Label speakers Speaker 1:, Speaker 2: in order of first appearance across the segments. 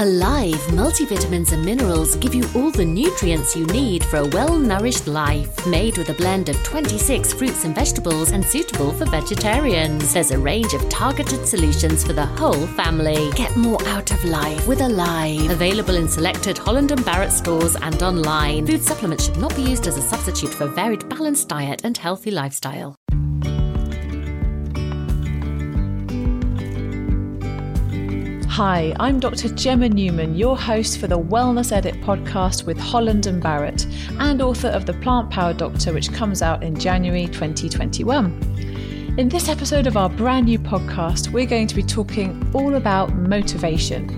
Speaker 1: Alive multivitamins and minerals give you all the nutrients you need for a well nourished life. Made with a blend of 26 fruits and vegetables and suitable for vegetarians. There's a range of targeted solutions for the whole family. Get more out of life with Alive. Available in selected Holland and Barrett stores and online. Food supplements should not be used as a substitute for varied balanced diet and healthy lifestyle.
Speaker 2: Hi, I'm Dr. Gemma Newman, your host for the Wellness Edit podcast with Holland and Barrett, and author of The Plant Power Doctor, which comes out in January 2021. In this episode of our brand new podcast, we're going to be talking all about motivation.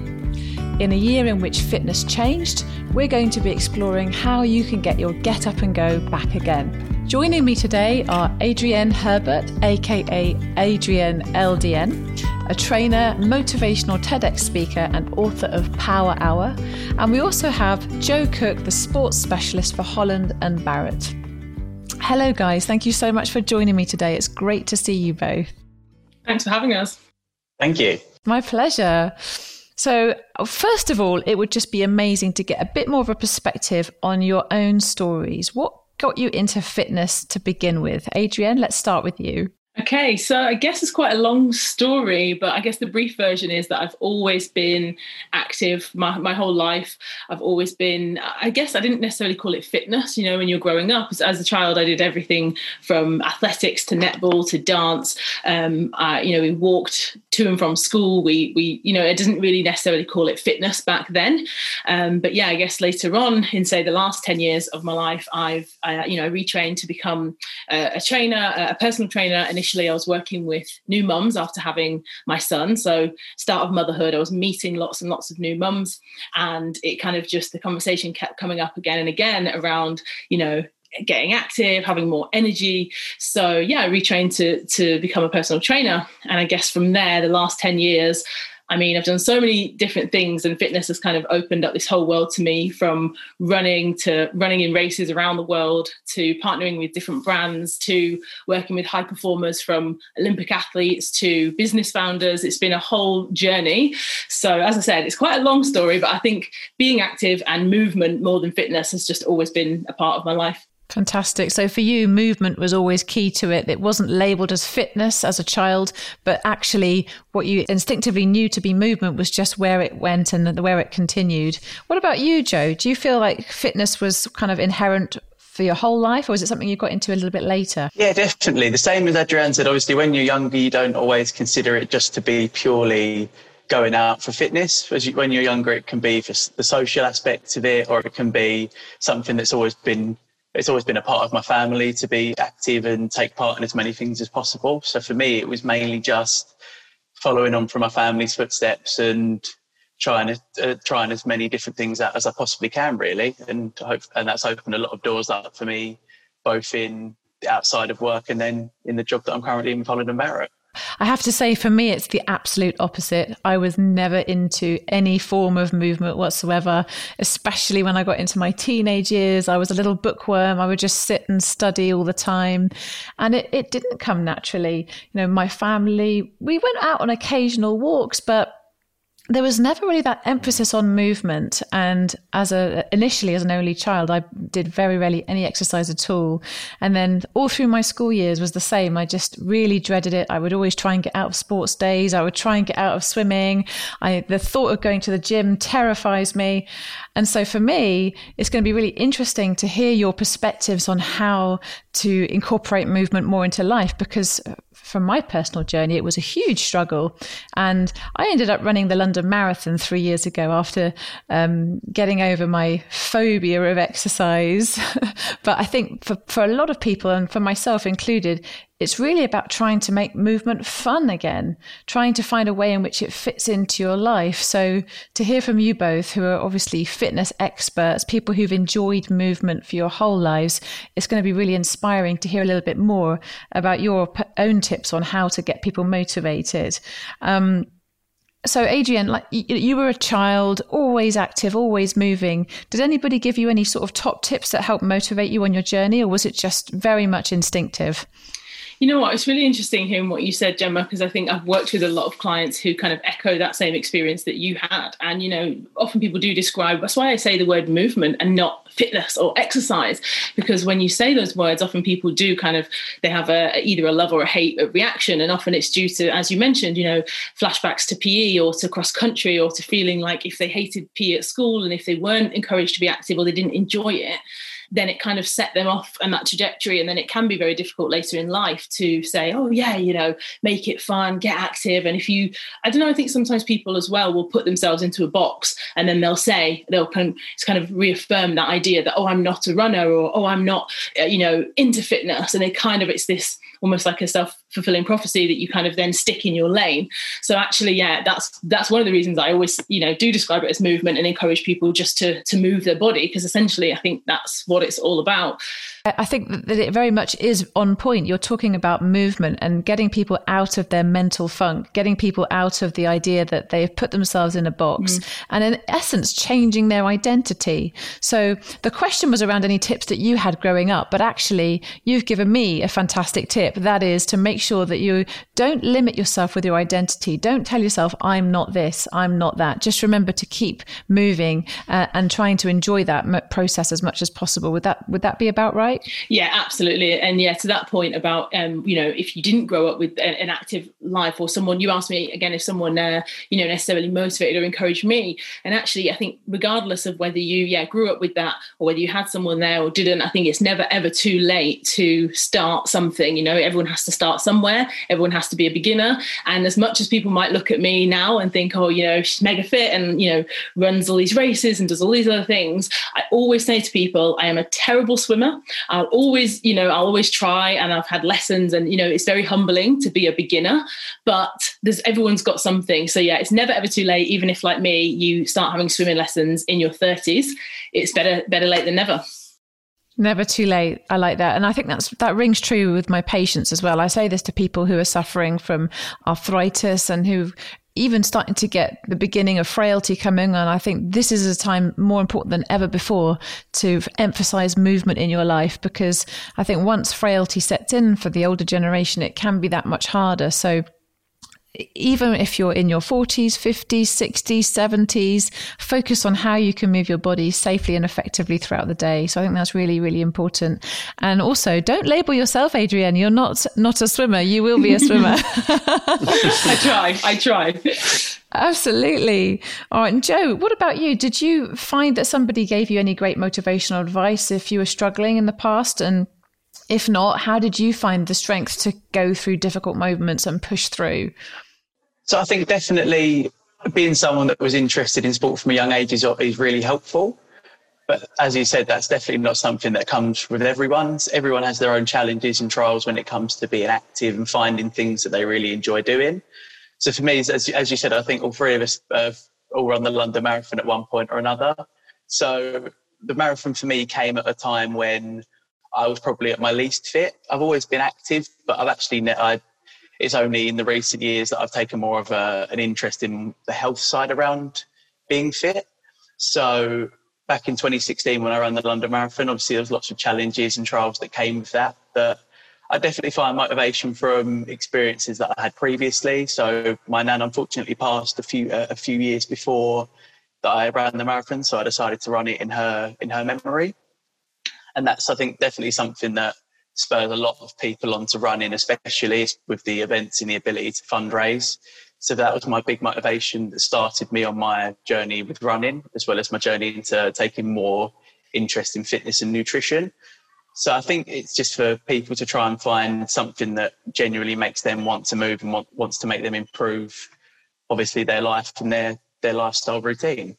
Speaker 2: In a year in which fitness changed, we're going to be exploring how you can get your get up and go back again. Joining me today are Adrienne Herbert, aka Adrienne LDN, a trainer, motivational TEDx speaker, and author of Power Hour. And we also have Joe Cooke, the sports specialist for Holland and Barrett. Hello, guys. Thank you so much for joining me today. It's great to see you both.
Speaker 3: Thanks for having us.
Speaker 4: Thank you.
Speaker 2: My pleasure. So, first of all, it would just be amazing to get a bit more of a perspective on your own stories. What got you into fitness to begin with? Adrienne, let's start with you.
Speaker 3: Okay, so I guess it's quite a long story, but I guess the brief version is that I've always been active my, my whole life. I've always been, I guess I didn't necessarily call it fitness, you know, when you're growing up. As, as a child, I did everything from athletics to netball to dance. Um, I, you know, we walked to and from school. We, we, you know, it doesn't really necessarily call it fitness back then. Um, but yeah, I guess later on in, say, the last 10 years of my life, I've, I, you know, retrained to become a, a trainer, a personal trainer, and initially I was working with new mums after having my son. So, start of motherhood, I was meeting lots and lots of new mums. And it kind of just, the conversation kept coming up again and again around, you know, getting active, having more energy. So yeah, I retrained to to become a personal trainer. And I guess from there, the last 10 years, I mean, I've done so many different things, and fitness has kind of opened up this whole world to me from running to running in races around the world to partnering with different brands to working with high performers from Olympic athletes to business founders. It's been a whole journey. So, as I said, it's quite a long story, but I think being active and movement more than fitness has just always been a part of my life.
Speaker 2: Fantastic. So for you, movement was always key to it. It wasn't labeled as fitness as a child, but actually what you instinctively knew to be movement was just where it went and where it continued. What about you, Joe? Do you feel like fitness was kind of inherent for your whole life, or was it something you got into a little bit later?
Speaker 4: Yeah, definitely. The same as Adrienne said, obviously, when you're younger, you don't always consider it just to be purely going out for fitness. As you, when you're younger, it can be for the social aspect of it, or it can be something that's always been it's always been a part of my family to be active and take part in as many things as possible. So for me, it was mainly just following on from my family's footsteps and trying uh, trying as many different things out as I possibly can, really. And hope, and that's opened a lot of doors up for me, both in outside of work and then in the job that I'm currently in Holland and.
Speaker 2: I have to say, for me, it's the absolute opposite. I was never into any form of movement whatsoever, especially when I got into my teenage years. I was a little bookworm. I would just sit and study all the time. And it, it didn't come naturally. You know, my family, we went out on occasional walks, but there was never really that emphasis on movement. And as a initially as an only child i did very rarely any exercise at all. And then all through my school years was the same. I just really dreaded it. I would always try and get out of sports days. I would try and get out of swimming. I the thought of going to the gym terrifies me. And so for me it's going to be really interesting to hear your perspectives on how to incorporate movement more into life because from my personal journey, it was a huge struggle. And I ended up running the London Marathon three years ago after um, getting over my phobia of exercise. but I think for, for a lot of people, and for myself included, it's really about trying to make movement fun again, trying to find a way in which it fits into your life. So, to hear from you both, who are obviously fitness experts, people who've enjoyed movement for your whole lives, it's going to be really inspiring to hear a little bit more about your own tips on how to get people motivated. Um, so, Adrienne, like you were a child, always active, always moving. Did anybody give you any sort of top tips that helped motivate you on your journey, or was it just very much instinctive?
Speaker 3: You know what? It's really interesting hearing what you said, Gemma, because I think I've worked with a lot of clients who kind of echo that same experience that you had. And, you know, often people do describe, that's why I say the word movement and not fitness or exercise, because when you say those words, often people do kind of, they have a, either a love or a hate reaction. And often it's due to, as you mentioned, you know, flashbacks to PE or to cross country or to feeling like if they hated PE at school and if they weren't encouraged to be active or they didn't enjoy it, then it kind of set them off on that trajectory. And then it can be very difficult later in life to say, oh, yeah, you know, make it fun, get active. And if you, I don't know, I think sometimes people as well will put themselves into a box and then they'll say, they'll kind of, kind of reaffirm that idea that, oh, I'm not a runner or, oh, I'm not, uh, you know, into fitness. And they kind of, it's this, almost like a self-fulfilling prophecy that you kind of then stick in your lane. So actually yeah that's that's one of the reasons i always you know do describe it as movement and encourage people just to to move their body because essentially i think that's what it's all about
Speaker 2: I think that it very much is on point. You're talking about movement and getting people out of their mental funk, getting people out of the idea that they've put themselves in a box, mm. and in essence, changing their identity. So the question was around any tips that you had growing up, but actually, you've given me a fantastic tip. That is to make sure that you don't limit yourself with your identity. Don't tell yourself, I'm not this, I'm not that. Just remember to keep moving uh, and trying to enjoy that process as much as possible. Would that would that be about right? Right?
Speaker 3: Yeah, absolutely. And yeah, to that point about, um, you know, if you didn't grow up with an active life or someone, you asked me again, if someone, uh, you know, necessarily motivated or encouraged me. And actually, I think regardless of whether you, yeah, grew up with that or whether you had someone there or didn't, I think it's never ever too late to start something. You know, everyone has to start somewhere. Everyone has to be a beginner. And as much as people might look at me now and think, oh, you know, she's mega fit and, you know, runs all these races and does all these other things, I always say to people, I am a terrible swimmer. I'll always, you know, I'll always try and I've had lessons and, you know, it's very humbling to be a beginner, but there's everyone's got something. So yeah, it's never ever too late. Even if like me, you start having swimming lessons in your 30s, it's better, better late than never.
Speaker 2: Never too late. I like that. And I think that's that rings true with my patients as well. I say this to people who are suffering from arthritis and who even starting to get the beginning of frailty coming on, I think this is a time more important than ever before to emphasize movement in your life because I think once frailty sets in for the older generation, it can be that much harder. So even if you're in your 40s, 50s, 60s, 70s, focus on how you can move your body safely and effectively throughout the day. So I think that's really, really important. And also, don't label yourself, Adrienne. You're not not a swimmer. You will be a swimmer.
Speaker 3: I try. I try.
Speaker 2: Absolutely. All right. And Joe, what about you? Did you find that somebody gave you any great motivational advice if you were struggling in the past? And if not, how did you find the strength to go through difficult moments and push through?
Speaker 4: So I think definitely being someone that was interested in sport from a young age is, is really helpful. But as you said, that's definitely not something that comes with everyone. Everyone has their own challenges and trials when it comes to being active and finding things that they really enjoy doing. So for me, as, as you said, I think all three of us have all run the London Marathon at one point or another. So the marathon for me came at a time when I was probably at my least fit. I've always been active, but I've actually I, it's only in the recent years that I've taken more of a, an interest in the health side around being fit. So back in 2016 when I ran the London Marathon, obviously there was lots of challenges and trials that came with that. But I definitely find motivation from experiences that I had previously. So my nan unfortunately passed a few uh, a few years before that I ran the marathon, so I decided to run it in her in her memory and that's I think definitely something that spurs a lot of people onto running, especially with the events and the ability to fundraise. So that was my big motivation that started me on my journey with running, as well as my journey into taking more interest in fitness and nutrition. So I think it's just for people to try and find something that genuinely makes them want to move and want, wants to make them improve, obviously their life and their their lifestyle routine.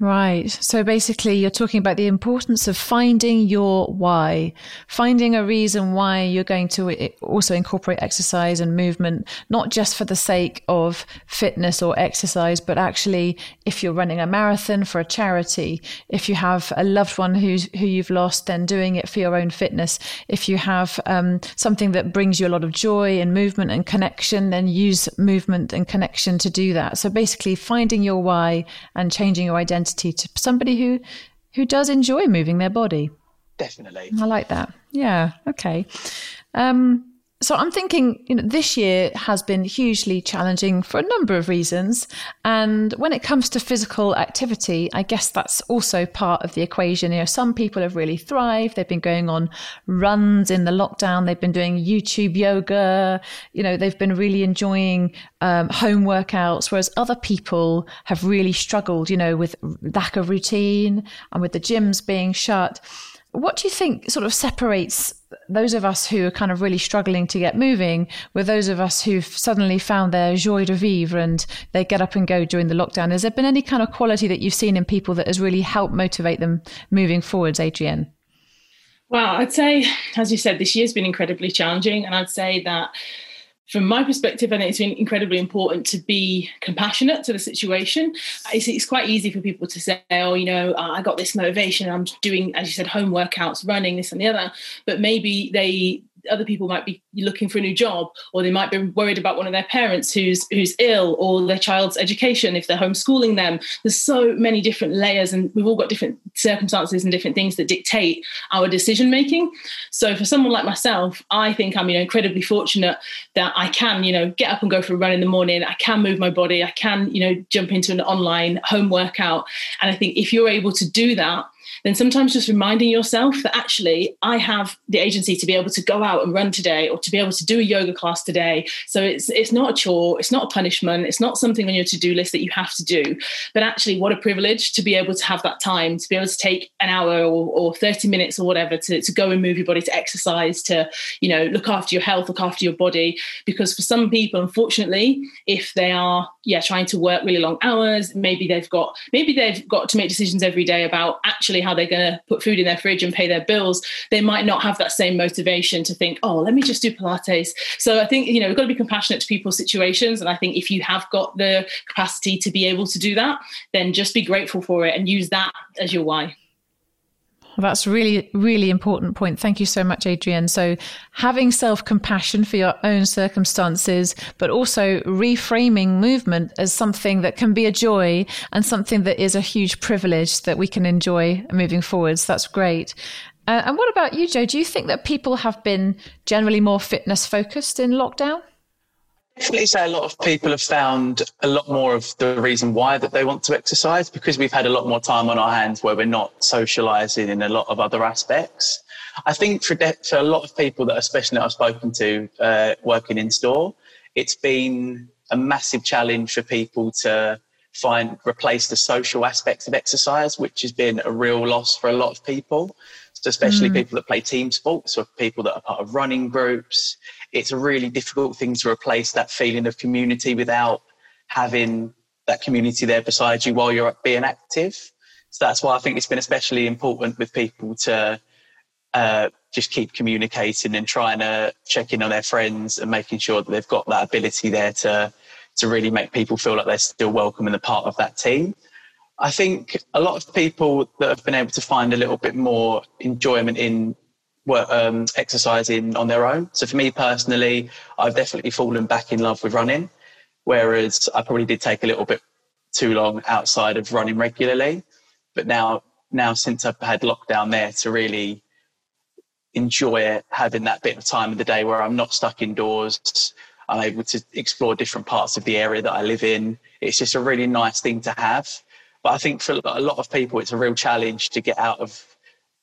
Speaker 2: Right. So basically, you're talking about the importance of finding your why, finding a reason why you're going to eh, also incorporate exercise and movement, not just for the sake of fitness or exercise, but actually, if you're running a marathon for a charity, if you have a loved one who's, who you've lost, then doing it for your own fitness. If you have um, something that brings you a lot of joy and movement and connection, then use movement and connection to do that. So basically, finding your why and changing your identity identity to somebody who who does enjoy moving their body.
Speaker 4: Definitely.
Speaker 2: I like that. Yeah. Okay. Um, So I'm thinking, you know, this year has been hugely challenging for a number of reasons. And when it comes to physical activity, I guess that's also part of the equation. You know, some people have really thrived. They've been going on runs in the lockdown. They've been doing YouTube yoga. You know, they've been really enjoying um, home workouts, whereas other people have really struggled, you know, with lack of routine and with the gyms being shut. What do you think sort of separates those of us who are kind of really struggling to get moving with those of us who've suddenly found their joie de vivre and they get up and go during the lockdown? Has there been any kind of quality that you've seen in people that has really helped motivate them moving forwards, Adrienne?
Speaker 3: Well, I'd say, as you said, this year's been incredibly challenging. And I'd say that from my perspective, I think it's been incredibly important to be compassionate to the situation. It's, it's, quite easy for people to say, oh, you know, I got this motivation, I'm doing, as you said, home workouts, running, this and the other. But maybe they other people might be looking for a new job or they might be worried about one of their parents who's who's ill or their child's education if they're homeschooling them. There's so many different layers and we've all got different circumstances and different things that dictate our decision making so for someone like myself i think i'm you know incredibly fortunate that i can you know get up and go for a run in the morning. I can move my body. I can you know jump into an online home workout. And i think if you're able to do that then sometimes just reminding yourself that actually I have the agency to be able to go out and run today or to be able to do a yoga class today. So it's it's not a chore, it's not a punishment, it's not something on your to-do list that you have to do. But actually what a privilege to be able to have that time, to be able to take an hour or, or 30 minutes or whatever to, to go and move your body, to exercise, to, you know, look after your health, look after your body. Because for some people, unfortunately, if they are yeah, trying to work really long hours, maybe they've got maybe they've got to make decisions every day about actually how they're going to put food in their fridge and pay their bills, they might not have that same motivation to think, oh, let me just do Pilates. So I think, you know, we've got to be compassionate to people's situations. And I think if you have got the capacity to be able to do that, then just be grateful for it and use that as your why.
Speaker 2: That's really, really important point. Thank you so much, Adrienne. So having self-compassion for your own circumstances, but also reframing movement as something that can be a joy and something that is a huge privilege that we can enjoy moving forwards. That's great. Uh, and what about you, Joe? Do you think that people have been generally more fitness focused in lockdown?
Speaker 4: Definitely say a lot of people have found a lot more of the reason why that they want to exercise because we've had a lot more time on our hands where we're not socializing in a lot of other aspects. I think for, de- for a lot of people that, especially that I've spoken to, uh, working in store, it's been a massive challenge for people to find replace the social aspects of exercise, which has been a real loss for a lot of people. So especially mm. people that play team sports or people that are part of running groups it's a really difficult thing to replace that feeling of community without having that community there beside you while you're being active. So that's why I think it's been especially important with people to uh, just keep communicating and trying to check in on their friends and making sure that they've got that ability there to to really make people feel like they're still welcome and a part of that team. I think a lot of people that have been able to find a little bit more enjoyment in um, exercising on their own. So for me personally, I've definitely fallen back in love with running, whereas I probably did take a little bit too long outside of running regularly. But now, now since I've had lockdown there to really enjoy it, having that bit of time of the day where I'm not stuck indoors, I'm able to explore different parts of the area that I live in. It's just a really nice thing to have. But I think for a lot of people, it's a real challenge to get out of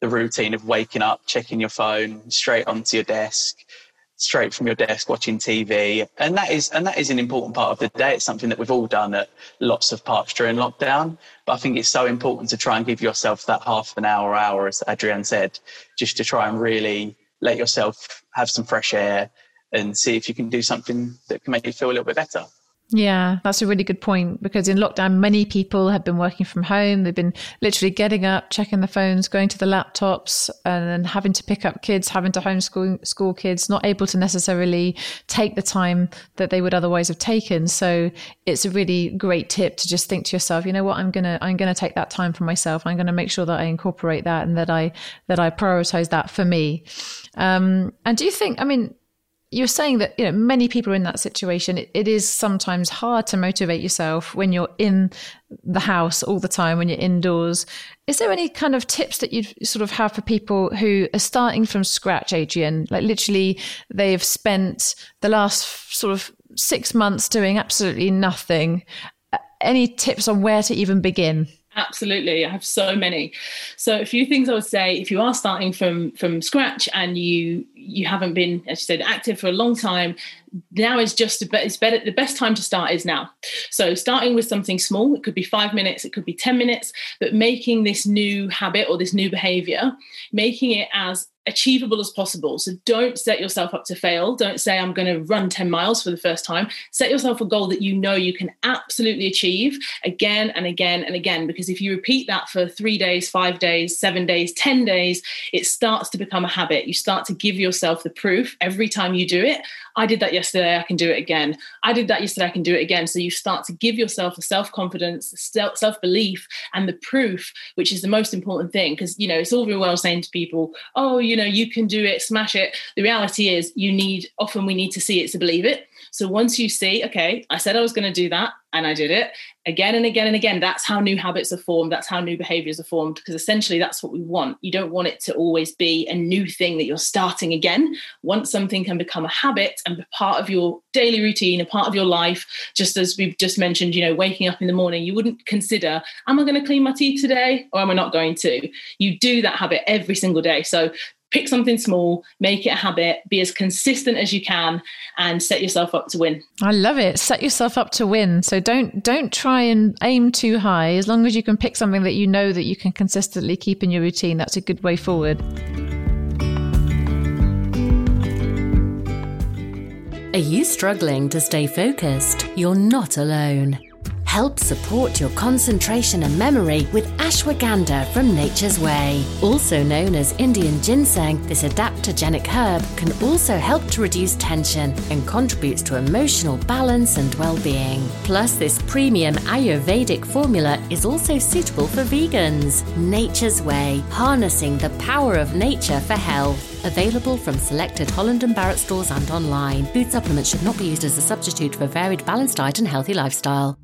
Speaker 4: the routine of waking up, checking your phone, straight onto your desk, straight from your desk watching TV. And that is and that is an important part of the day. It's something that we've all done at lots of parts during lockdown. But I think it's so important to try and give yourself that half an hour, hour, as Adrienne said, just to try and really let yourself have some fresh air and see if you can do something that can make you feel a little bit better.
Speaker 2: Yeah, that's a really good point because in lockdown, many people have been working from home. They've been literally getting up, checking the phones, going to the laptops, and then having to pick up kids, having to homeschool school kids, not able to necessarily take the time that they would otherwise have taken. So it's a really great tip to just think to yourself, you know what, I'm gonna I'm gonna take that time for myself. I'm gonna make sure that I incorporate that and that I that I prioritize that for me. Um, and do you think? I mean you're saying that you know many people are in that situation. It, it is sometimes hard to motivate yourself when you're in the house all the time, when you're indoors. Is there any kind of tips that you'd sort of have for people who are starting from scratch, Adrienne? Like literally, they've spent the last sort of six months doing absolutely nothing. Uh, any tips on where to even begin?
Speaker 3: Absolutely, I have so many. So a few things I would say if you are starting from from scratch and you you haven't been, as you said, active for a long time, now is just a, it's better. The best time to start is now. So starting with something small, it could be five minutes, it could be ten minutes, but making this new habit or this new behavior, making it as achievable as possible. So don't set yourself up to fail. Don't say, I'm going to run 10 miles for the first time. Set yourself a goal that you know you can absolutely achieve again and again and again. Because if you repeat that for three days, five days, seven days, 10 days, it starts to become a habit. You start to give yourself the proof every time you do it. I did that yesterday, I can do it again. I did that yesterday, I can do it again. So you start to give yourself the self confidence, self belief, and the proof, which is the most important thing. Because, you know, it's all very well saying to people, oh, you know, you can do it, smash it. The reality is, you need, often we need to see it to believe it. So once you see, okay, I said I was going to do that and I did it again and again and again, that's how new habits are formed. That's how new behaviors are formed because essentially that's what we want. You don't want it to always be a new thing that you're starting again. Once something can become a habit and be part of your daily routine, a part of your life, just as we've just mentioned, you know, waking up in the morning, you wouldn't consider, am I going to clean my teeth today or am I not going to? You do that habit every single day. So pick something small, make it a habit, be as consistent as you can, and set yourself up to win.
Speaker 2: I love it. Set yourself up to win. So don't don't try and aim too high. As long as you can pick something that you know that you can consistently keep in your routine, that's a good way forward.
Speaker 1: Are you struggling to stay focused? You're not alone help support your concentration and memory with ashwagandha from Nature's Way. Also known as Indian ginseng, this adaptogenic herb can also help to reduce tension and contributes to emotional balance and well-being. Plus, this premium Ayurvedic formula is also suitable for vegans. Nature's Way, harnessing the power of nature for health. Available from selected Holland and Barrett stores and online. Food supplements should not be used as a substitute for varied balanced diet and healthy lifestyle.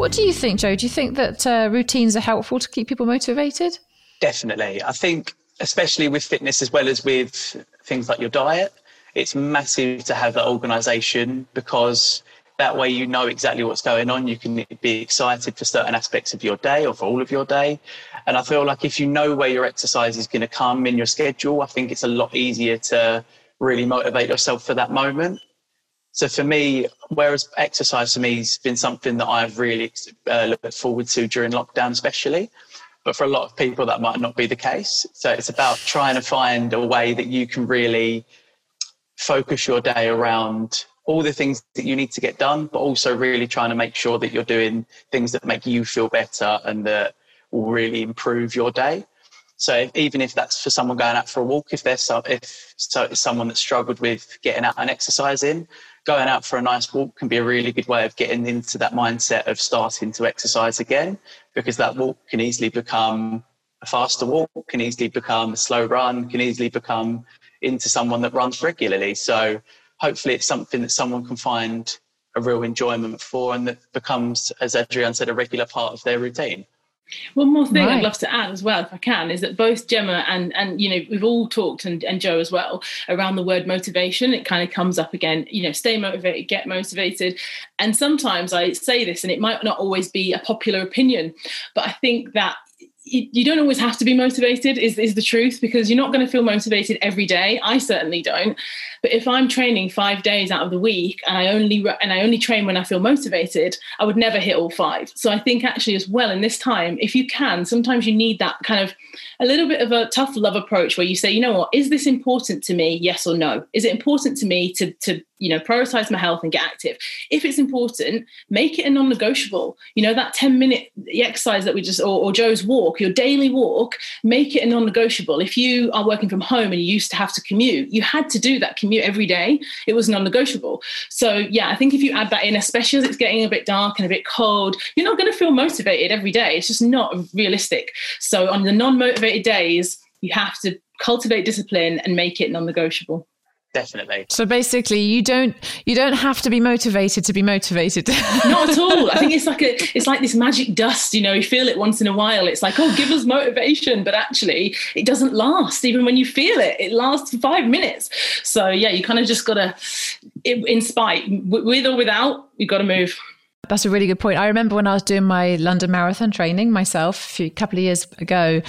Speaker 2: What do you think, Joe? Do you think that uh, routines are helpful to keep people motivated?
Speaker 4: Definitely. I think, especially with fitness as well as with things like your diet, it's massive to have that organization because that way you know exactly what's going on. You can be excited for certain aspects of your day or for all of your day. And I feel like if you know where your exercise is going to come in your schedule, I think it's a lot easier to really motivate yourself for that moment. So for me, whereas exercise for me has been something that I've really uh, looked forward to during lockdown, especially. But for a lot of people, that might not be the case. So it's about trying to find a way that you can really focus your day around all the things that you need to get done, but also really trying to make sure that you're doing things that make you feel better and that will really improve your day. So if, even if that's for someone going out for a walk, if there's some, if so, someone that struggled with getting out and exercising, going out for a nice walk can be a really good way of getting into that mindset of starting to exercise again, because that walk can easily become a faster walk, can easily become a slow run, can easily become into someone that runs regularly. So hopefully it's something that someone can find a real enjoyment for and that becomes, as Adrienne said, a regular part of their routine.
Speaker 3: One more thing right. I'd love to add as well, if I can, is that both Gemma and and you know we've all talked and, and Joe as well around the word motivation. It kind of comes up again. You know, stay motivated, get motivated. And sometimes I say this, and it might not always be a popular opinion, but I think that you, don't always have to be motivated is, is the truth because you're not going to feel motivated every day. I certainly don't. But if i'm training five days out of the week and i only and i only train when i feel motivated i would never hit all five. So i think actually as well in this time if you can sometimes you need that kind of a little bit of a tough love approach where you say you know what? Is this important to me? Yes or no? Is it important to me to to you know prioritize my health and get active? If it's important make it a non-negotiable. You know that 10 minute exercise that we just or, or joe's walk your daily walk make it a non-negotiable. If you are working from home and you used to have to commute you had to do that commute every day. It was non-negotiable. So yeah i think if you add that in especially as it's getting a bit dark and a bit cold you're not going to feel motivated every day. It's just not realistic. So on the non-motivated days you have to cultivate discipline and make it non-negotiable
Speaker 4: definitely.
Speaker 2: So basically you don't you don't have to be motivated to be motivated.
Speaker 3: Not at all. I think it's like a it's like this magic dust you know you feel it once in a while. It's like oh give us motivation. But actually it doesn't last even when you feel it. It lasts for five minutes. So yeah you kind of just gotta in spite with or without you got to move.
Speaker 2: That's a really good point. I remember when I was doing my London Marathon training myself a few couple of years ago,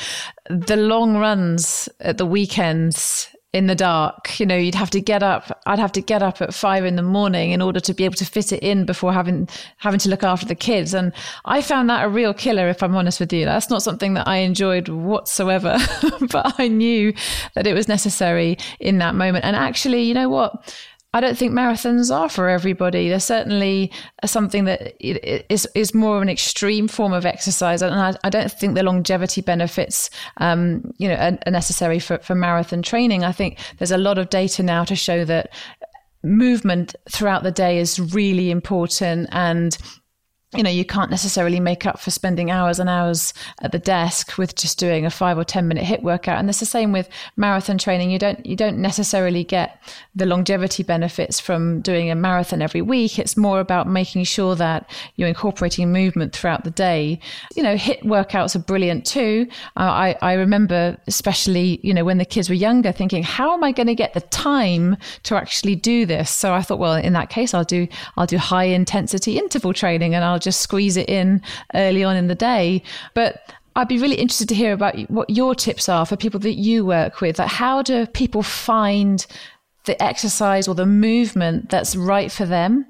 Speaker 2: the long runs at the weekends in the dark. You know, you'd have to get up. I'd have to get up at five in the morning in order to be able to fit it in before having having to look after the kids. And I found that a real killer, if I'm honest with you. That's not something that I enjoyed whatsoever, but I knew that it was necessary in that moment. And actually, you know what? I don't think marathons are for everybody. They're certainly something that is is more of an extreme form of exercise, and I, I don't think the longevity benefits, um, you know, are, are necessary for, for marathon training. I think there's a lot of data now to show that movement throughout the day is really important and you know, you can't necessarily make up for spending hours and hours at the desk with just doing a five or ten minute HIIT workout. And it's the same with marathon training. You don't you don't necessarily get the longevity benefits from doing a marathon every week. It's more about making sure that you're incorporating movement throughout the day. You know, HIIT workouts are brilliant too. Uh, I I remember especially you know when the kids were younger, thinking, how am I going to get the time to actually do this? So I thought, well, in that case, I'll do I'll do high intensity interval training and I'll just squeeze it in early on in the day. But I'd be really interested to hear about what your tips are for people that you work with. Like how do people find the exercise or the movement that's right for them.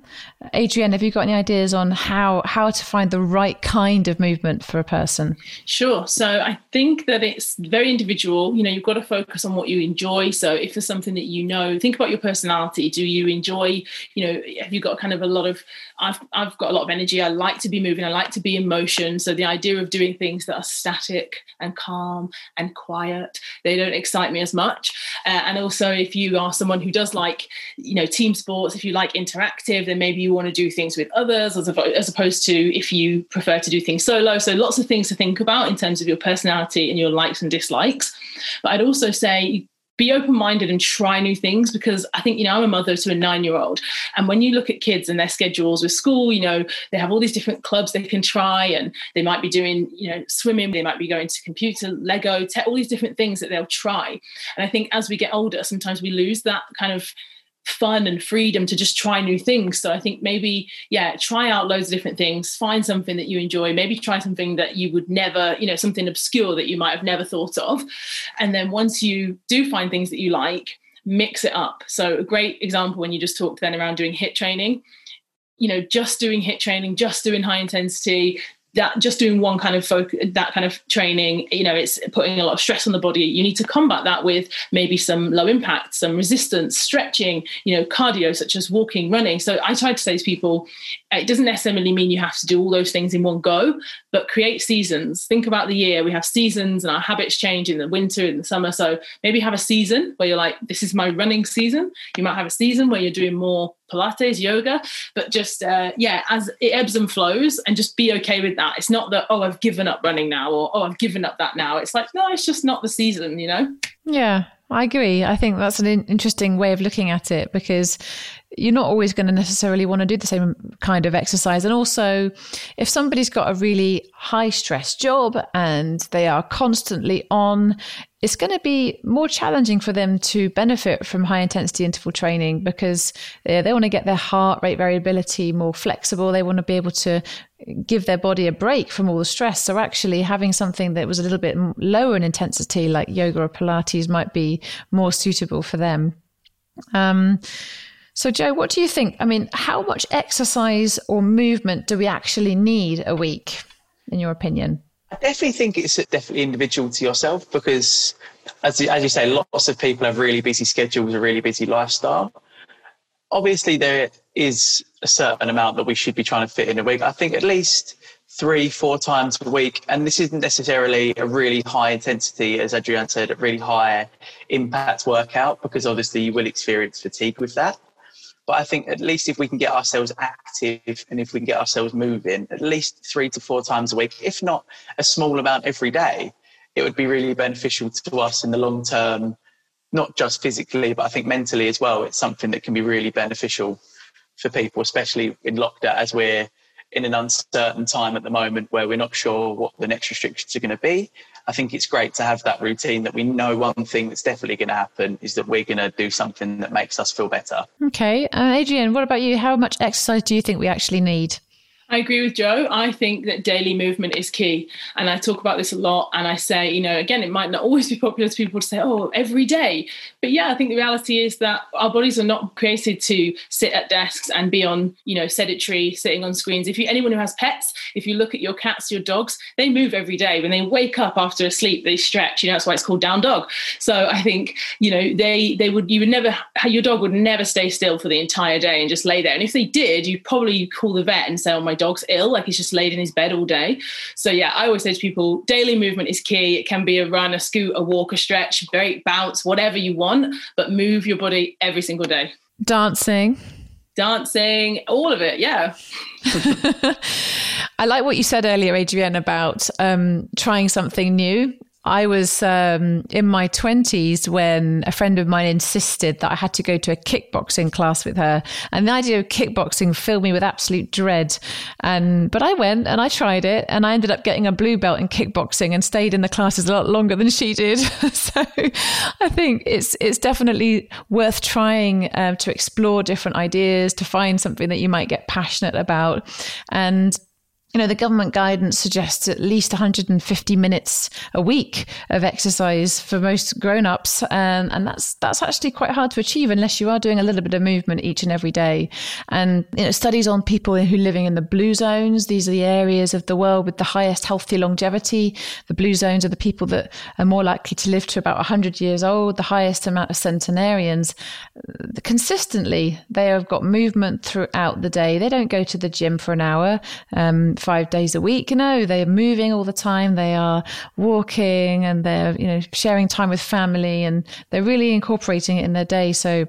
Speaker 2: Adrienne, have you got any ideas on how how to find the right kind of movement for a person?
Speaker 3: Sure. So I think that it's very individual. You know, you've got to focus on what you enjoy. So if there's something that you know, think about your personality. Do you enjoy, you know, have you got kind of a lot of I've I've got a lot of energy. I like to be moving. I like to be in motion. So the idea of doing things that are static and calm and quiet, they don't excite me as much. Uh, and also if you are someone who does like you know team sports if you like interactive then maybe you want to do things with others as, as opposed to if you prefer to do things solo. So lots of things to think about in terms of your personality and your likes and dislikes. But i'd also say be open minded and try new things because I think, you know, I'm a mother to a nine year old. And when you look at kids and their schedules with school, you know, they have all these different clubs they can try and they might be doing, you know, swimming, they might be going to computer, Lego, all these different things that they'll try. And I think as we get older, sometimes we lose that kind of fun and freedom to just try new things. So I think maybe, yeah, try out loads of different things, find something that you enjoy, maybe try something that you would never, you know, something obscure that you might have never thought of. And then once you do find things that you like, mix it up. So a great example when you just talked then around doing HIIT training, you know, just doing HIIT training, just doing high intensity, that just doing one kind of focus, that kind of training, you know, it's putting a lot of stress on the body. You need to combat that with maybe some low impact, some resistance, stretching, you know, cardio such as walking, running. So I try to say to people, it doesn't necessarily mean you have to do all those things in one go, but create seasons. Think about the year. We have seasons and our habits change in the winter, in the summer. So maybe have a season where you're like, this is my running season. You might have a season where you're doing more Pilates, yoga, but just uh, yeah, as it ebbs and flows, and just be okay with that. It's not that oh I've given up running now or oh I've given up that now. It's like no, it's just not the season, you know.
Speaker 2: Yeah, I agree. I think that's an interesting way of looking at it because you're not always going to necessarily want to do the same kind of exercise. And also, if somebody's got a really high stress job and they are constantly on, it's going to be more challenging for them to benefit from high intensity interval training because they, they want to get their heart rate variability more flexible. They want to be able to give their body a break from all the stress. So actually having something that was a little bit lower in intensity like yoga or Pilates might be more suitable for them. Um, so, Joe, what do you think? I mean, how much exercise or movement do we actually need a week, in your opinion?
Speaker 4: I definitely think it's definitely individual to yourself because, as you, as you say, lots of people have really busy schedules, a really busy lifestyle. Obviously, there is a certain amount that we should be trying to fit in a week. I think at least three, four times a week. And this isn't necessarily a really high intensity, as Adrienne said, a really high impact workout because obviously you will experience fatigue with that. But I think at least if we can get ourselves active and if we can get ourselves moving, at least three to four times a week, if not a small amount every day, it would be really beneficial to us in the long term, not just physically, but I think mentally as well. It's something that can be really beneficial for people, especially in lockdown as we're in an uncertain time at the moment where we're not sure what the next restrictions are going to be. I think it's great to have that routine that we know one thing that's definitely going to happen is that we're going to do something that makes us feel better.
Speaker 2: Okay. Uh, Adrienne, what about you? How much exercise do you think we actually need?
Speaker 3: I agree with Joe. I think that daily movement is key. And I talk about this a lot. And I say, you know, again, it might not always be popular to people to say, oh, every day. But yeah, I think the reality is that our bodies are not created to sit at desks and be on, you know, sedentary, sitting on screens. If you, anyone who has pets, if you look at your cats, your dogs, they move every day. When they wake up after a sleep, they stretch. You know, that's why it's called down dog. So I think, you know, they, they would, you would never, your dog would never stay still for the entire day and just lay there. And if they did, you'd probably call the vet and say, oh, my dog's ill, like he's just laid in his bed all day. So yeah, I always say to people, daily movement is key. It can be a run, a scoot, a walk, a stretch, break, bounce, whatever you want, but move your body every single day.
Speaker 2: Dancing.
Speaker 3: Dancing, all of it, yeah.
Speaker 2: I like what you said earlier, Adrienne, about um, trying something new. I was um, in my 20s when a friend of mine insisted that I had to go to a kickboxing class with her. And the idea of kickboxing filled me with absolute dread. And But I went and I tried it and I ended up getting a blue belt in kickboxing and stayed in the classes a lot longer than she did. so I think it's, it's definitely worth trying uh, to explore different ideas, to find something that you might get passionate about. And you know, the government guidance suggests at least 150 minutes a week of exercise for most grown-ups, um, and that's that's actually quite hard to achieve unless you are doing a little bit of movement each and every day. And you know, studies on people who are living in the blue zones; these are the areas of the world with the highest healthy longevity. The blue zones are the people that are more likely to live to about 100 years old, the highest amount of centenarians. Consistently, they have got movement throughout the day. They don't go to the gym for an hour. Um, five days a week. No, they are moving all the time. They are walking and they're, you know, sharing time with family and they're really incorporating it in their day. So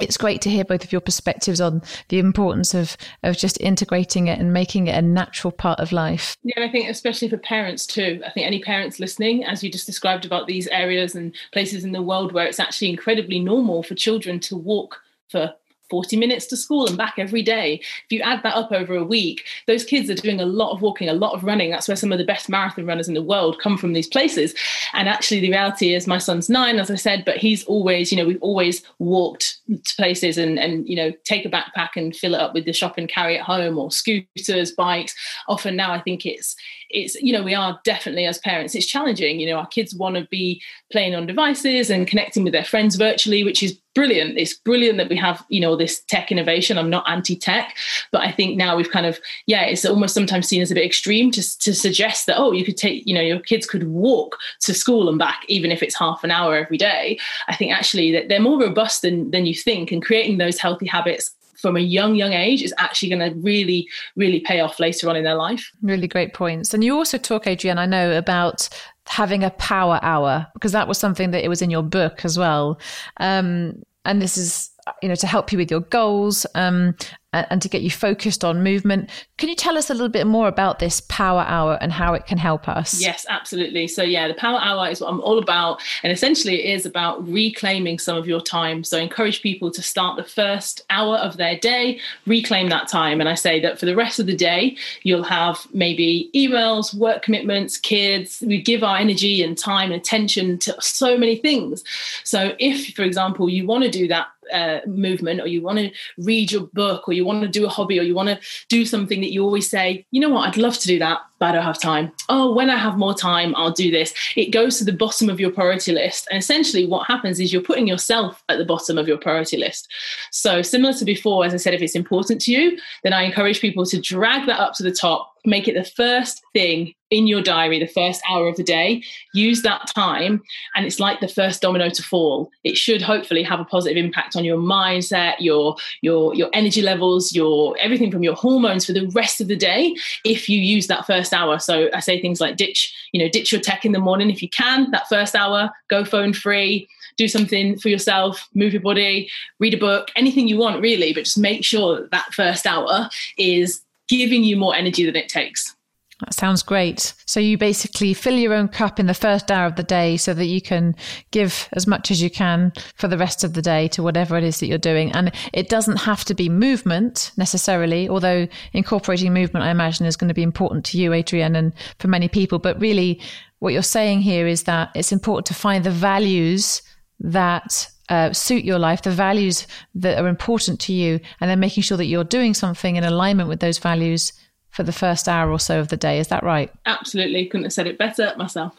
Speaker 2: it's great to hear both of your perspectives on the importance of of just integrating it and making it a natural part of life.
Speaker 3: Yeah, and I think especially for parents too. I think any parents listening, as you just described about these areas and places in the world where it's actually incredibly normal for children to walk for 40 minutes to school and back every day. If you add that up over a week, those kids are doing a lot of walking, a lot of running. That's where some of the best marathon runners in the world come from these places. And actually, the reality is, my son's nine, as I said, but he's always, you know, we've always walked to places and, and you know, take a backpack and fill it up with the shop and carry it home or scooters, bikes. Often now, I think it's, it's, you know, we are definitely as parents, it's challenging. You know, our kids want to be playing on devices and connecting with their friends virtually, which is brilliant. It's brilliant that we have, you know, this tech innovation. I'm not anti-tech, but I think now we've kind of, yeah, it's almost sometimes seen as a bit extreme to, to suggest that, oh, you could take, you know, your kids could walk to school and back, even if it's half an hour every day. I think actually that they're more robust than, than you think and creating those healthy habits from a young young age is actually going to really really pay off later on in their life
Speaker 2: really great points and you also talk adrienne i know about having a power hour because that was something that it was in your book as well. Um, and this is you know to help you with your goals um, and to get you focused on movement. Can you tell us a little bit more about this power hour and how it can help us?
Speaker 3: Yes, absolutely. So, yeah, the power hour is what I'm all about. And essentially, it is about reclaiming some of your time. So, I encourage people to start the first hour of their day, reclaim that time. And I say that for the rest of the day, you'll have maybe emails, work commitments, kids. We give our energy and time and attention to so many things. So, if, for example, you want to do that uh, movement or you want to read your book or you want to do a hobby or you want to do something that you always say, you know what, I'd love to do that, but I don't have time. Oh, when I have more time, I'll do this. It goes to the bottom of your priority list. And essentially, what happens is you're putting yourself at the bottom of your priority list. So, similar to before, as I said, if it's important to you, then I encourage people to drag that up to the top make it the first thing in your diary, the first hour of the day. Use that time, and it's like the first domino to fall. It should hopefully have a positive impact on your mindset, your your your energy levels, your everything from your hormones for the rest of the day. If you use that first hour, so I say things like ditch, you know, ditch your tech in the morning if you can. That first hour, go phone free. Do something for yourself, move your body, read a book, anything you want, really, but just make sure that, that first hour is giving you more energy than it takes.
Speaker 2: That sounds great. So you basically fill your own cup in the first hour of the day so that you can give as much as you can for the rest of the day to whatever it is that you're doing. And it doesn't have to be movement necessarily, although incorporating movement, I imagine, is going to be important to you, Adrienne, and for many people. But really, what you're saying here is that it's important to find the values that uh, suit your life, the values that are important to you, and then making sure that you're doing something in alignment with those values for the first hour or so of the day. Is that right?
Speaker 3: Absolutely. Couldn't have said it better myself.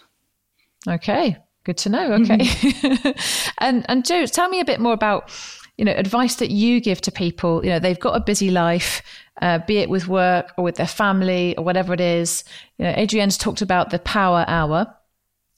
Speaker 2: Okay. Good to know. Okay. Mm-hmm. and and Joe, tell me a bit more about you know advice that you give to people. You know, they've got a busy life, uh, be it with work or with their family or whatever it is. You know, Adrienne's talked about the power hour.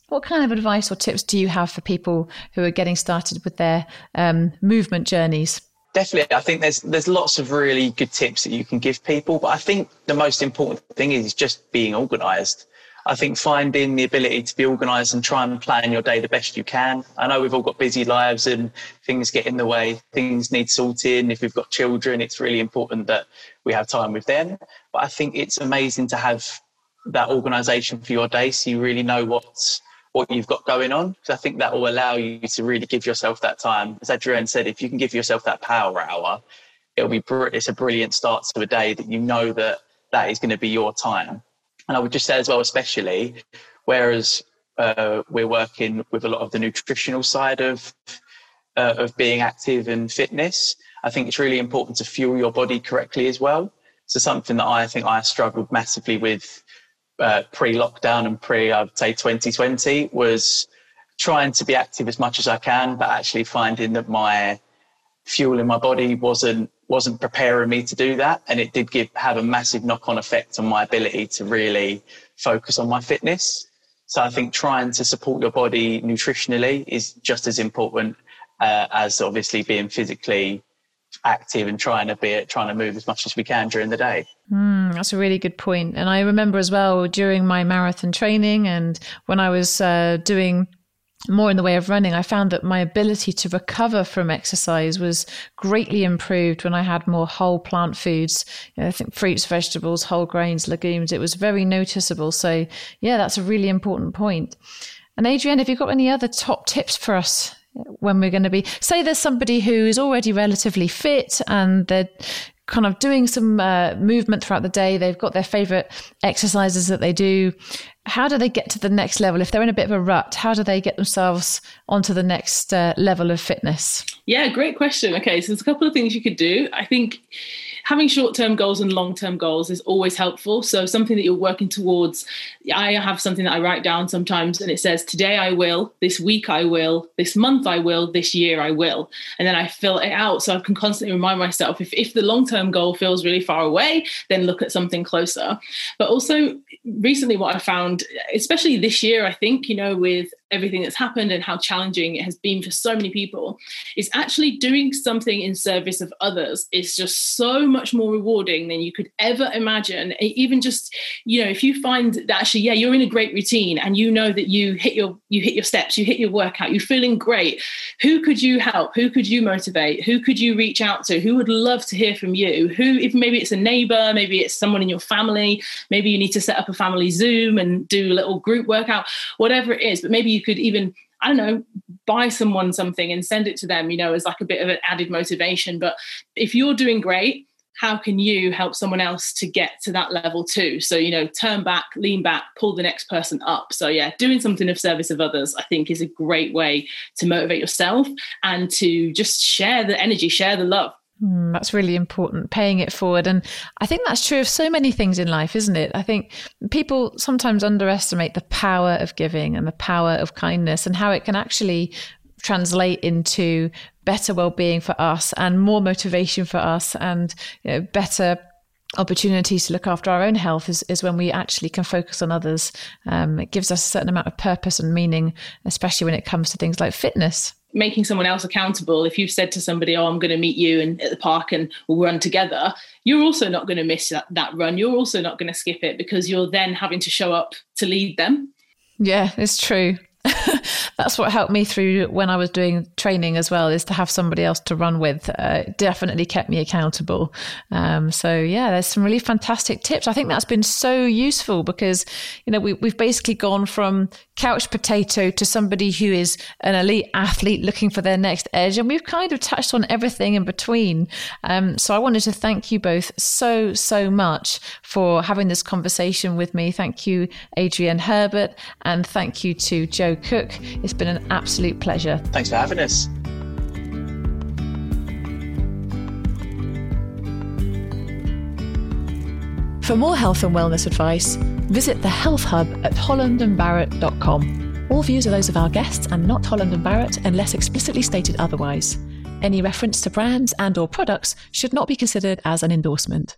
Speaker 2: What kind of advice or tips do you have for people who are getting started with their um, movement journeys?
Speaker 4: definitely i think there's there's lots of really good tips that you can give people but i think the most important thing is just being organized. I think finding the ability to be organized and try and plan your day the best you can. I know we've all got busy lives and things get in the way things need sorting. If we've got children it's really important that we have time with them. But i think it's amazing to have that organization for your day so you really know what's what you've got going on. Because I think that will allow you to really give yourself that time. As Adrienne said, if you can give yourself that power hour, it'll be it's a brilliant start to a day that you know that that is going to be your time. And I would just say as well, especially whereas uh, we're working with a lot of the nutritional side of uh, of being active and fitness. I think it's really important to fuel your body correctly as well. So something that I think I struggled massively with uh, pre-lockdown and pre, I'd say 2020, was trying to be active as much as I can, but actually finding that my fuel in my body wasn't wasn't preparing me to do that, and it did give have a massive knock-on effect on my ability to really focus on my fitness. So I think trying to support your body nutritionally is just as important uh, as obviously being physically active and trying to be trying to move as much as we can during the day.
Speaker 2: Mm, that's a really good point. And I remember as well during my marathon training and when I was uh, doing more in the way of running, I found that my ability to recover from exercise was greatly improved when I had more whole plant foods. You know, I think fruits, vegetables, whole grains, legumes. It was very noticeable. So, yeah, that's a really important point. And Adrienne, have you got any other top tips for us when we're going to be say there's somebody who is already relatively fit and they're kind of doing some uh, movement throughout the day. They've got their favorite exercises that they do. How do they get to the next level? If they're in a bit of a rut how do they get themselves onto the next uh, level of fitness?
Speaker 3: Yeah great question. Okay so there's a couple of things you could do. I think having short term goals and long term goals is always helpful. So, something that you're working towards, I have something that I write down sometimes and it says, Today I will, this week I will, this month I will, this year I will. And then I fill it out so I can constantly remind myself if, if the long term goal feels really far away, then look at something closer. But also, recently, what I found, especially this year, I think, you know, with everything that's happened and how challenging it has been for so many people is actually doing something in service of others is just so much more rewarding than you could ever imagine. Even just you know if you find that actually yeah you're in a great routine and you know that you hit your you hit your steps you hit your workout you're feeling great who could you help? Who could you motivate? Who could you reach out to? Who would love to hear from you? Who if maybe it's a neighbor maybe it's someone in your family maybe you need to set up a family zoom and do a little group workout whatever it is but maybe you you could even I don't know, buy someone something and send it to them, you know, as like a bit of an added motivation. But if you're doing great, how can you help someone else to get to that level too? So, you know, turn back, lean back, pull the next person up. So, yeah, doing something of service of others, I think, is a great way to motivate yourself and to just share the energy, share the love.
Speaker 2: Mm, that's really important, paying it forward. And I think that's true of so many things in life, isn't it? I think people sometimes underestimate the power of giving and the power of kindness and how it can actually translate into better well-being for us and more motivation for us and you know, better opportunities to look after our own health is, is when we actually can focus on others. Um, it gives us a certain amount of purpose and meaning, especially when it comes to things like fitness
Speaker 3: making someone else accountable if you've said to somebody oh i'm going to meet you and at the park and we'll run together you're also not going to miss that, that run. You're also not going to skip it because you're then having to show up to lead them.
Speaker 2: Yeah it's true that's what helped me through when I was doing training as well is to have somebody else to run with. Uh, definitely kept me accountable. Um, so yeah, there's some really fantastic tips. I think that's been so useful because you know we, we've basically gone from couch potato to somebody who is an elite athlete looking for their next edge, and we've kind of touched on everything in between. Um, so I wanted to thank you both so so much for having this conversation with me. Thank you, Adrienne Herbert, and thank you to Joe Cooke. It's been an absolute pleasure.
Speaker 4: Thanks for having us.
Speaker 2: For more health and wellness advice, visit the Health Hub at hollandandbarrett.com. All views are those of our guests and not Holland and Barrett unless explicitly stated otherwise. Any reference to brands and or products should not be considered as an endorsement.